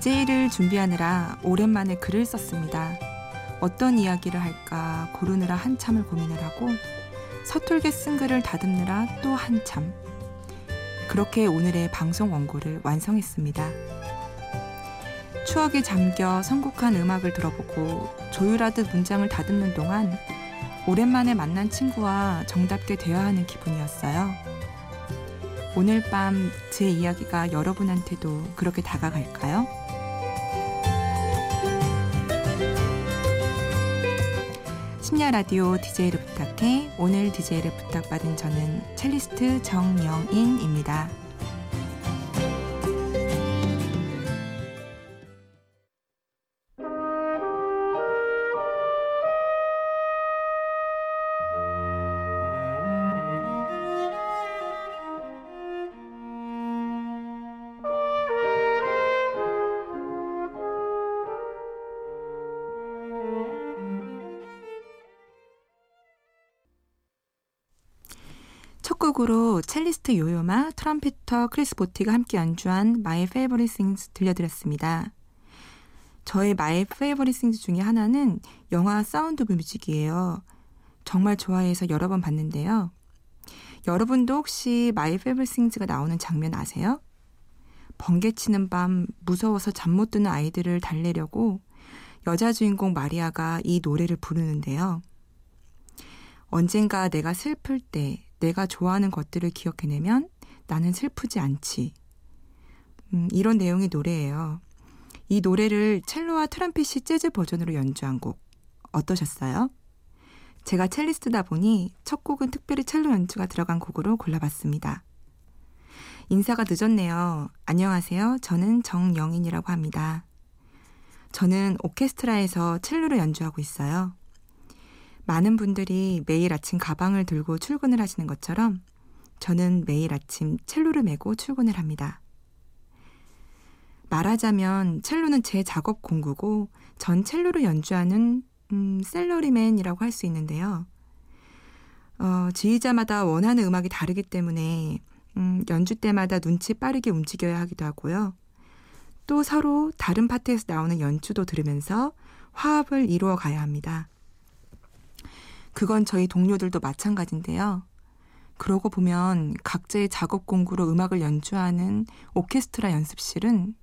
DJ를 준비하느라 오랜만에 글을 썼습니다. 어떤 이야기를 할까 고르느라 한참을 고민을 하고 서툴게 쓴 글을 다듬느라 또 한참. 그렇게 오늘의 방송 원고를 완성했습니다. 추억에 잠겨 선곡한 음악을 들어보고 조율하듯 문장을 다듬는 동안 오랜만에 만난 친구와 정답게 대화하는 기분이었어요. 오늘 밤 제 이야기가 여러분한테도 그렇게 다가갈까요? 심야 라디오 DJ를 부탁해 오늘 DJ를 부탁받은 저는 첼리스트 정영인입니다. 첫 곡으로 첼리스트 요요마, trumpeter 크리스 보티가 함께 연주한 My Favorite 들려드렸습니다. 저의 My Favorite 중에 하나는 영화 사운드 오브 뮤직이에요. 정말 좋아해서 여러 번 봤는데요. 여러분도 혹시 My Favorite Things가 나오는 장면 아세요? 번개치는 밤 무서워서 잠 못 드는 아이들을 달래려고 여자 주인공 마리아가 이 노래를 부르는데요. 언젠가 내가 슬플 때 내가 좋아하는 것들을 기억해내면 나는 슬프지 않지. 음, 이런 내용의 노래예요. 이 노래를 첼로와 트럼펫이 재즈 버전으로 연주한 곡 어떠셨어요? 제가 첼리스트다 보니 첫 곡은 특별히 첼로 연주가 들어간 곡으로 골라봤습니다. 인사가 늦었네요. 안녕하세요. 저는 정영인이라고 합니다. 저는 오케스트라에서 첼로를 연주하고 있어요. 많은 분들이 매일 아침 가방을 들고 출근을 하시는 것처럼 저는 매일 아침 첼로를 메고 출근을 합니다. 말하자면 첼로는 제 작업 공구고 전 첼로를 연주하는 음, 셀러리맨이라고 할 수 있는데요. 어, 지휘자마다 원하는 음악이 다르기 때문에 음, 연주 때마다 눈치 빠르게 움직여야 하기도 하고요. 또 서로 다른 파트에서 나오는 연주도 들으면서 화합을 이루어 가야 합니다. 그건 저희 동료들도 마찬가지인데요. 그러고 보면 각자의 작업 공구로 음악을 연주하는 오케스트라 연습실은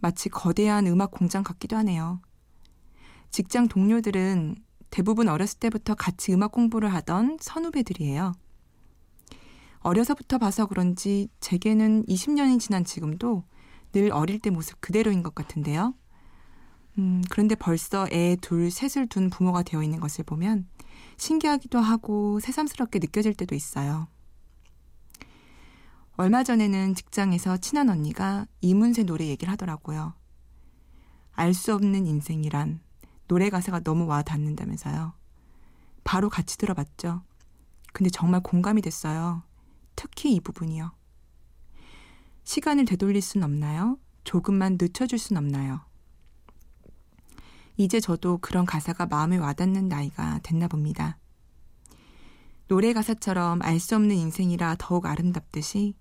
마치 거대한 음악 공장 같기도 하네요. 직장 동료들은 대부분 어렸을 때부터 같이 음악 공부를 하던 선후배들이에요. 어려서부터 봐서 그런지 제게는 20년이 지난 지금도 늘 어릴 때 모습 그대로인 것 같은데요. 음, 그런데 벌써 애 둘, 셋을 둔 부모가 되어 있는 것을 보면 신기하기도 하고 새삼스럽게 느껴질 때도 있어요. 얼마 전에는 직장에서 친한 언니가 이문세 노래 얘기를 하더라고요. 알 수 없는 인생이란 노래 가사가 너무 와 닿는다면서요. 바로 같이 들어봤죠. 근데 정말 공감이 됐어요. 특히 이 부분이요. 시간을 되돌릴 순 없나요? 조금만 늦춰줄 순 없나요? 이제 저도 그런 가사가 마음에 와닿는 나이가 됐나 봅니다. 노래 가사처럼 알 수 없는 인생이라 더욱 아름답듯이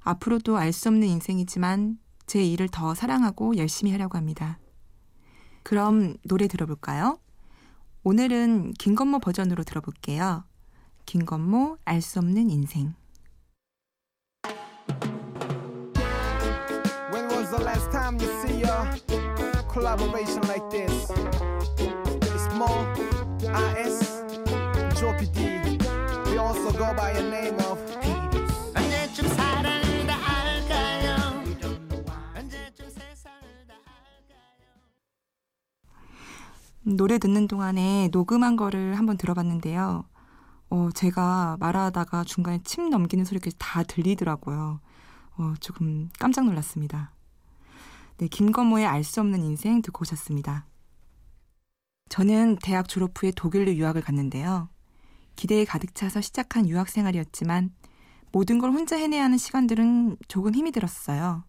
앞으로도 알 수 없는 인생이지만 제 일을 더 사랑하고 열심히 하려고 합니다. 그럼 노래 들어볼까요? 오늘은 김건모 버전으로 들어볼게요. 김건모 알 수 없는 인생. When was the last time you see a collaboration like this? It's Mo, IS, Joe PD. We also go by a name of? 노래 듣는 동안에 녹음한 거를 한번 들어봤는데요. 어, 제가 말하다가 중간에 침 넘기는 소리까지 다 들리더라고요. 어, 조금 깜짝 놀랐습니다. 네, 김건모의 알 수 없는 인생 듣고 오셨습니다. 저는 대학 졸업 후에 독일로 유학을 갔는데요. 기대에 가득 차서 시작한 유학 생활이었지만 모든 걸 혼자 해내야 하는 시간들은 조금 힘이 들었어요.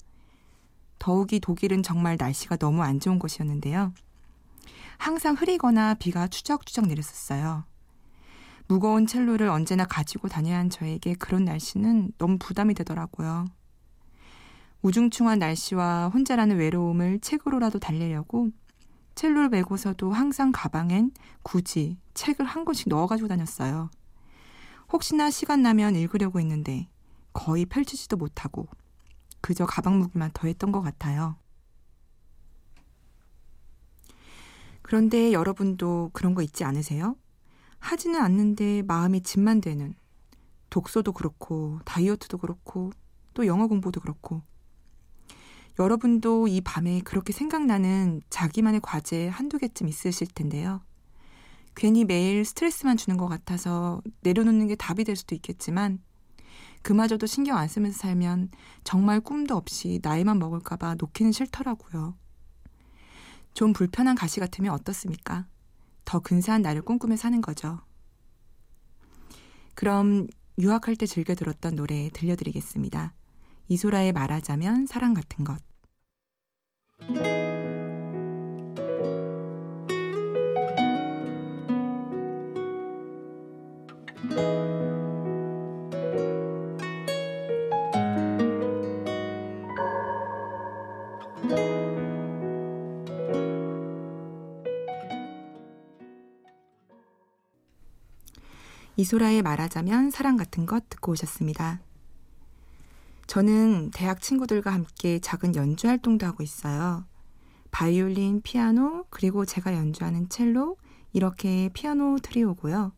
더욱이 독일은 정말 날씨가 너무 안 좋은 곳이었는데요. 항상 흐리거나 비가 추적추적 내렸었어요. 무거운 첼로를 언제나 가지고 다녀야 한 저에게 그런 날씨는 너무 부담이 되더라고요. 우중충한 날씨와 혼자라는 외로움을 책으로라도 달래려고 첼로를 메고서도 항상 가방엔 굳이 책을 한 권씩 넣어가지고 다녔어요. 혹시나 시간 나면 읽으려고 했는데 거의 펼치지도 못하고 그저 가방 무기만 더했던 것 같아요. 그런데 여러분도 그런 거 있지 않으세요? 하지는 않는데 마음이 짐만 되는 독서도 그렇고 다이어트도 그렇고 또 영어 공부도 그렇고 여러분도 이 밤에 그렇게 생각나는 자기만의 과제 한두 개쯤 있으실 텐데요. 괜히 매일 스트레스만 주는 것 같아서 내려놓는 게 답이 될 수도 있겠지만 그마저도 신경 안 쓰면서 살면 정말 꿈도 없이 나이만 먹을까봐 놓기는 싫더라고요. 좀 불편한 가시 같으면 어떻습니까? 더 근사한 나를 꿈꾸며 사는 거죠. 그럼 유학할 때 즐겨 들었던 노래 들려드리겠습니다. 이소라의 말하자면 사랑 같은 것. 이소라의 말하자면 사랑 같은 것 듣고 오셨습니다. 저는 대학 친구들과 함께 작은 연주 활동도 하고 있어요. 바이올린, 피아노, 그리고 제가 연주하는 첼로, 이렇게 피아노 트리오고요.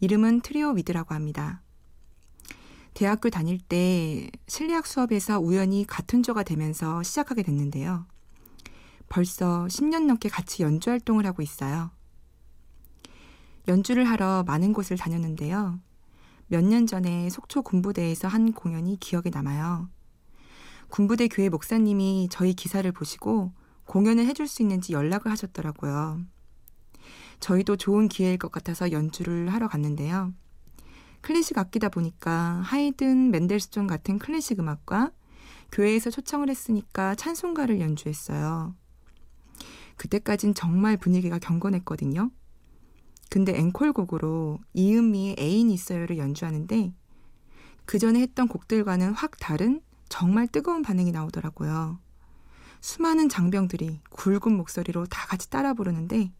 이름은 트리오 위드라고 합니다. 대학교 다닐 때 실리학 수업에서 우연히 같은 조가 되면서 시작하게 됐는데요. 벌써 10년 넘게 같이 연주 활동을 하고 있어요. 연주를 하러 많은 곳을 다녔는데요. 몇 년 전에 속초 군부대에서 한 공연이 기억에 남아요. 군부대 교회 목사님이 저희 기사를 보시고 공연을 해줄 수 있는지 연락을 하셨더라고요. 저희도 좋은 기회일 것 같아서 연주를 하러 갔는데요. 클래식 악기다 보니까 하이든, 맨델스존 같은 클래식 음악과 교회에서 초청을 했으니까 찬송가를 연주했어요. 그때까진 정말 분위기가 경건했거든요. 근데 앵콜곡으로 이은미의 애인 있어요를 연주하는데 그 전에 했던 곡들과는 확 다른 정말 뜨거운 반응이 나오더라고요. 수많은 장병들이 굵은 목소리로 다 같이 따라 부르는데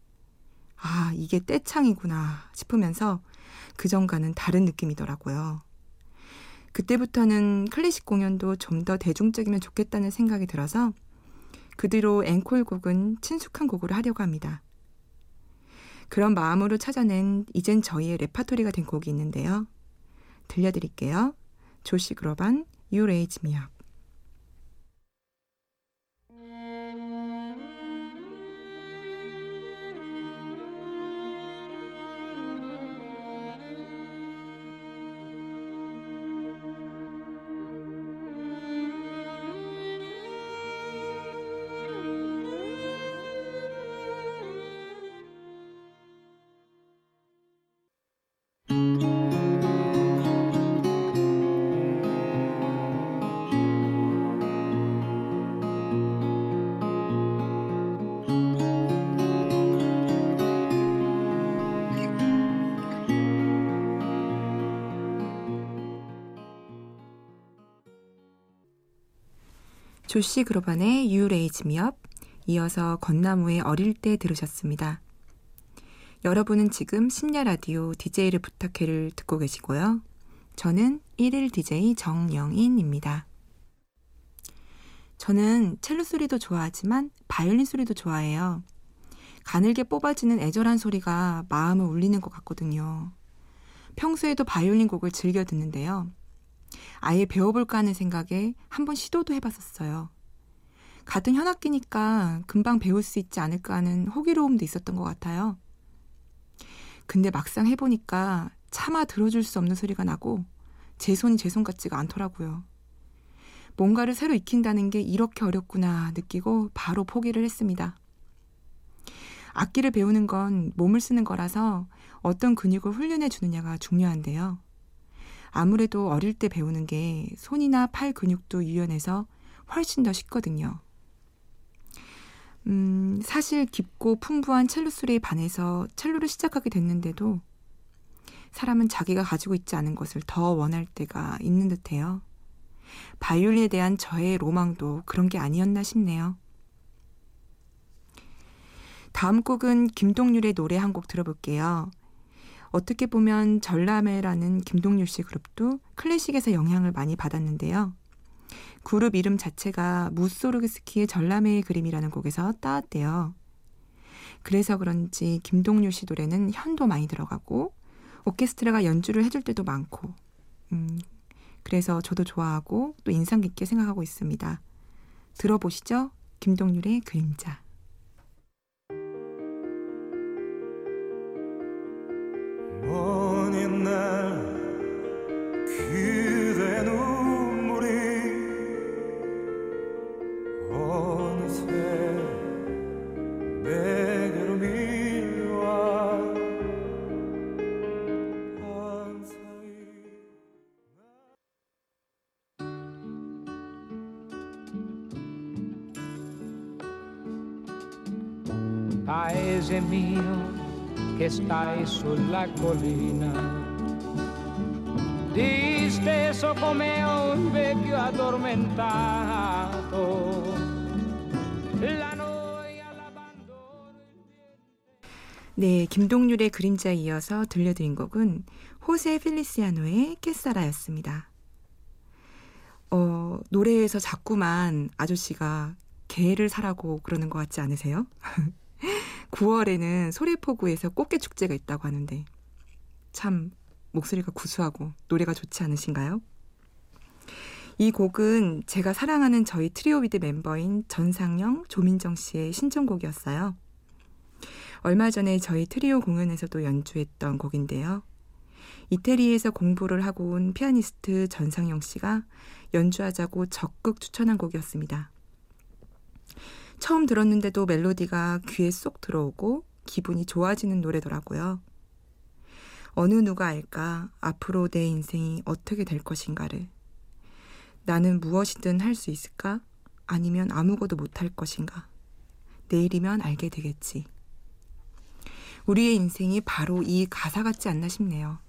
아, 이게 떼창이구나 싶으면서 그 전과는 다른 느낌이더라고요. 그때부터는 클래식 공연도 좀 더 대중적이면 좋겠다는 생각이 들어서 그 뒤로 앵콜곡은 친숙한 곡으로 하려고 합니다. 그런 마음으로 찾아낸 이젠 저희의 레파토리가 된 곡이 있는데요. 들려드릴게요. 조시 그로반 Up. 조시 그로반의 You Raise Me Up 이어서 건나무의 어릴 때 들으셨습니다. 여러분은 지금 심야 라디오 DJ를 부탁해를 듣고 계시고요. 저는 1일 DJ 정영인입니다. 저는 첼로 소리도 좋아하지만 바이올린 소리도 좋아해요. 가늘게 뽑아지는 애절한 소리가 마음을 울리는 것 같거든요. 평소에도 바이올린 곡을 즐겨 듣는데요. 아예 배워볼까 하는 생각에 한번 시도도 해봤었어요. 같은 현악기니까 금방 배울 수 있지 않을까 하는 호기로움도 있었던 것 같아요. 근데 막상 해보니까 차마 들어줄 수 없는 소리가 나고 제 손이 제 손 같지가 않더라고요. 뭔가를 새로 익힌다는 게 이렇게 어렵구나 느끼고 바로 포기를 했습니다. 악기를 배우는 건 몸을 쓰는 거라서 어떤 근육을 훈련해 주느냐가 중요한데요. 아무래도 어릴 때 배우는 게 손이나 팔 근육도 유연해서 훨씬 더 쉽거든요. 음, 사실 깊고 풍부한 첼로 소리에 반해서 첼로를 시작하게 됐는데도 사람은 자기가 가지고 있지 않은 것을 더 원할 때가 있는 듯해요. 바이올린에 대한 저의 로망도 그런 게 아니었나 싶네요. 다음 곡은 김동률의 노래 한 곡 들어볼게요. 어떻게 보면 전람회라는 김동률 씨 그룹도 클래식에서 영향을 많이 받았는데요. 그룹 이름 자체가 무소르그스키의 전람회의 그림이라는 곡에서 따왔대요. 그래서 그런지 김동률 씨 노래는 현도 많이 들어가고 오케스트라가 연주를 해줄 때도 많고 음, 그래서 저도 좋아하고 또 인상 깊게 생각하고 있습니다. 들어보시죠. 김동률의 그림자. Mio che stai sulla collina, disteso come un vecchio addormentato. La. 네, 김동률의 그림자에 이어서 들려드린 곡은 호세 필리시아노의 깨사라였습니다. 어, 노래에서 자꾸만 아저씨가 게를 사라고 그러는 것 같지 않으세요? 9월에는 소래포구에서 꽃게 축제가 있다고 하는데 참 목소리가 구수하고 노래가 좋지 않으신가요? 이 곡은 제가 사랑하는 저희 트리오비드 멤버인 전상영, 조민정 씨의 신청곡이었어요. 얼마 전에 저희 트리오 공연에서도 연주했던 곡인데요. 이태리에서 공부를 하고 온 피아니스트 전상영 씨가 연주하자고 적극 추천한 곡이었습니다. 처음 들었는데도 멜로디가 귀에 쏙 들어오고 기분이 좋아지는 노래더라고요. 어느 누가 알까 앞으로 내 인생이 어떻게 될 것인가를 나는 무엇이든 할 수 있을까? 아니면 아무것도 못할 것인가? 내일이면 알게 되겠지. 우리의 인생이 바로 이 가사 같지 않나 싶네요.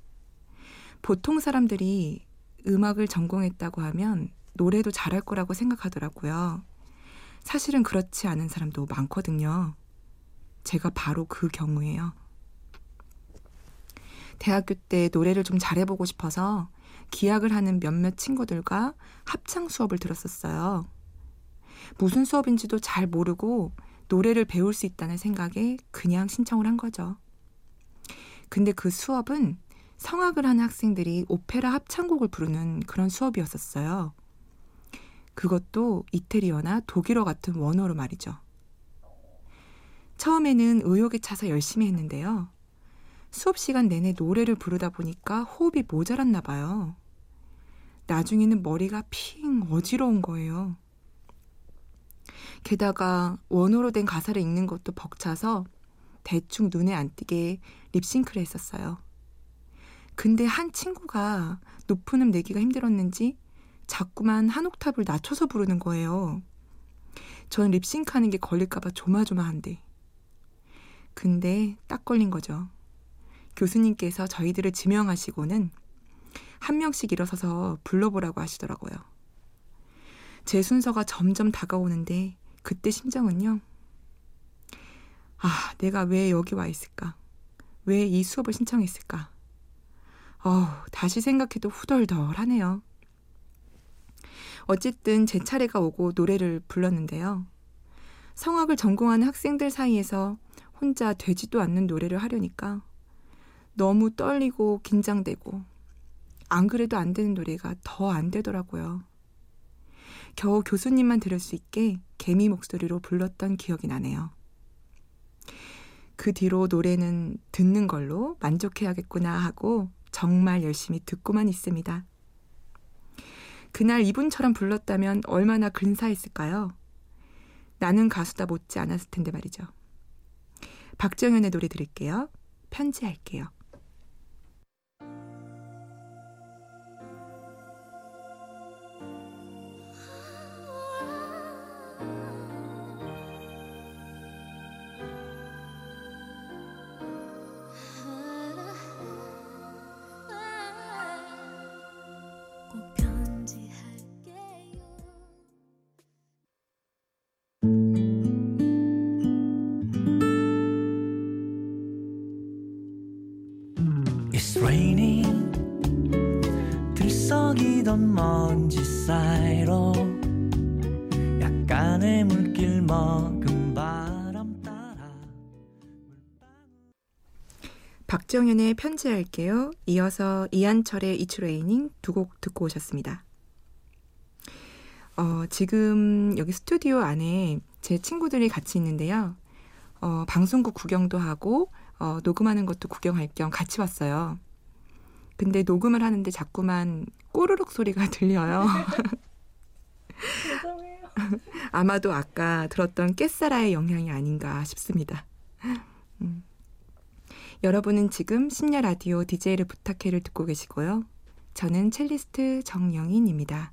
보통 사람들이 음악을 전공했다고 하면 노래도 잘할 거라고 생각하더라고요. 사실은 그렇지 않은 사람도 많거든요. 제가 바로 그 경우예요. 대학교 때 노래를 좀 잘해보고 싶어서 기약을 하는 몇몇 친구들과 합창 수업을 들었었어요. 무슨 수업인지도 잘 모르고 노래를 배울 수 있다는 생각에 그냥 신청을 한 거죠. 근데 그 수업은 성악을 하는 학생들이 오페라 합창곡을 부르는 그런 수업이었었어요. 그것도 이태리어나 독일어 같은 원어로 말이죠. 처음에는 의욕에 차서 열심히 했는데요. 수업 시간 내내 노래를 부르다 보니까 호흡이 모자랐나 봐요. 나중에는 머리가 핑 어지러운 거예요. 게다가 원어로 된 가사를 읽는 것도 벅차서 대충 눈에 안 띄게 립싱크를 했었어요. 근데 한 친구가 높은 음 내기가 힘들었는지 자꾸만 한 옥탑을 낮춰서 부르는 거예요. 전 립싱크 하는 게 걸릴까봐 조마조마한데. 근데 딱 걸린 거죠. 교수님께서 저희들을 지명하시고는 한 명씩 일어서서 불러보라고 하시더라고요. 제 순서가 점점 다가오는데 그때 심정은요. 아, 내가 왜 여기 와 있을까? 왜 이 수업을 신청했을까? 어우, 다시 생각해도 후덜덜 하네요. 어쨌든 제 차례가 오고 노래를 불렀는데요. 성악을 전공하는 학생들 사이에서 혼자 되지도 않는 노래를 하려니까 너무 떨리고 긴장되고 안 그래도 안 되는 노래가 더 안 되더라고요. 겨우 교수님만 들을 수 있게 개미 목소리로 불렀던 기억이 나네요. 그 뒤로 노래는 듣는 걸로 만족해야겠구나 하고 정말 열심히 듣고만 있습니다. 그날 이분처럼 불렀다면 얼마나 근사했을까요? 나는 가수다 못지 않았을 텐데 말이죠. 박정현의 노래 들을게요. 편지할게요. 쌓이던 먼지 사이로 약간의 물길 먹은 바람 따라 박정현의 편지할게요. 이어서 이한철의 이츠레이닝 두 곡 듣고 오셨습니다. 어, 지금 여기 스튜디오 안에 제 친구들이 같이 있는데요. 어, 방송국 구경도 하고 어, 녹음하는 것도 구경할 겸 같이 왔어요. 근데 녹음을 하는데 자꾸만 꼬르륵 소리가 들려요. 아마도 아까 들었던 깨사라의 영향이 아닌가 싶습니다. 음. 여러분은 지금 심야 라디오 DJ를 부탁해를 듣고 계시고요. 저는 첼리스트 정영인입니다.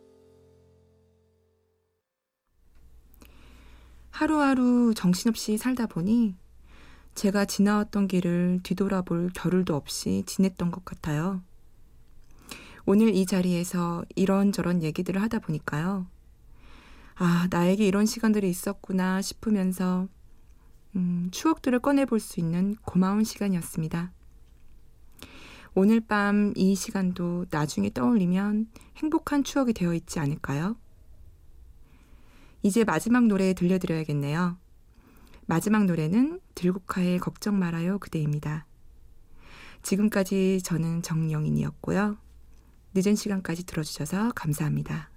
하루하루 정신없이 살다 보니 제가 지나왔던 길을 뒤돌아볼 겨를도 없이 지냈던 것 같아요. 오늘 이 자리에서 이런저런 얘기들을 하다 보니까요. 아, 나에게 이런 시간들이 있었구나 싶으면서 음, 추억들을 꺼내볼 수 있는 고마운 시간이었습니다. 오늘 밤 이 시간도 나중에 떠올리면 행복한 추억이 되어 있지 않을까요? 이제 마지막 노래 들려드려야겠네요. 마지막 노래는 들국화의 걱정 말아요 그대입니다. 지금까지 저는 정영인이었고요. 늦은 시간까지 들어주셔서 감사합니다.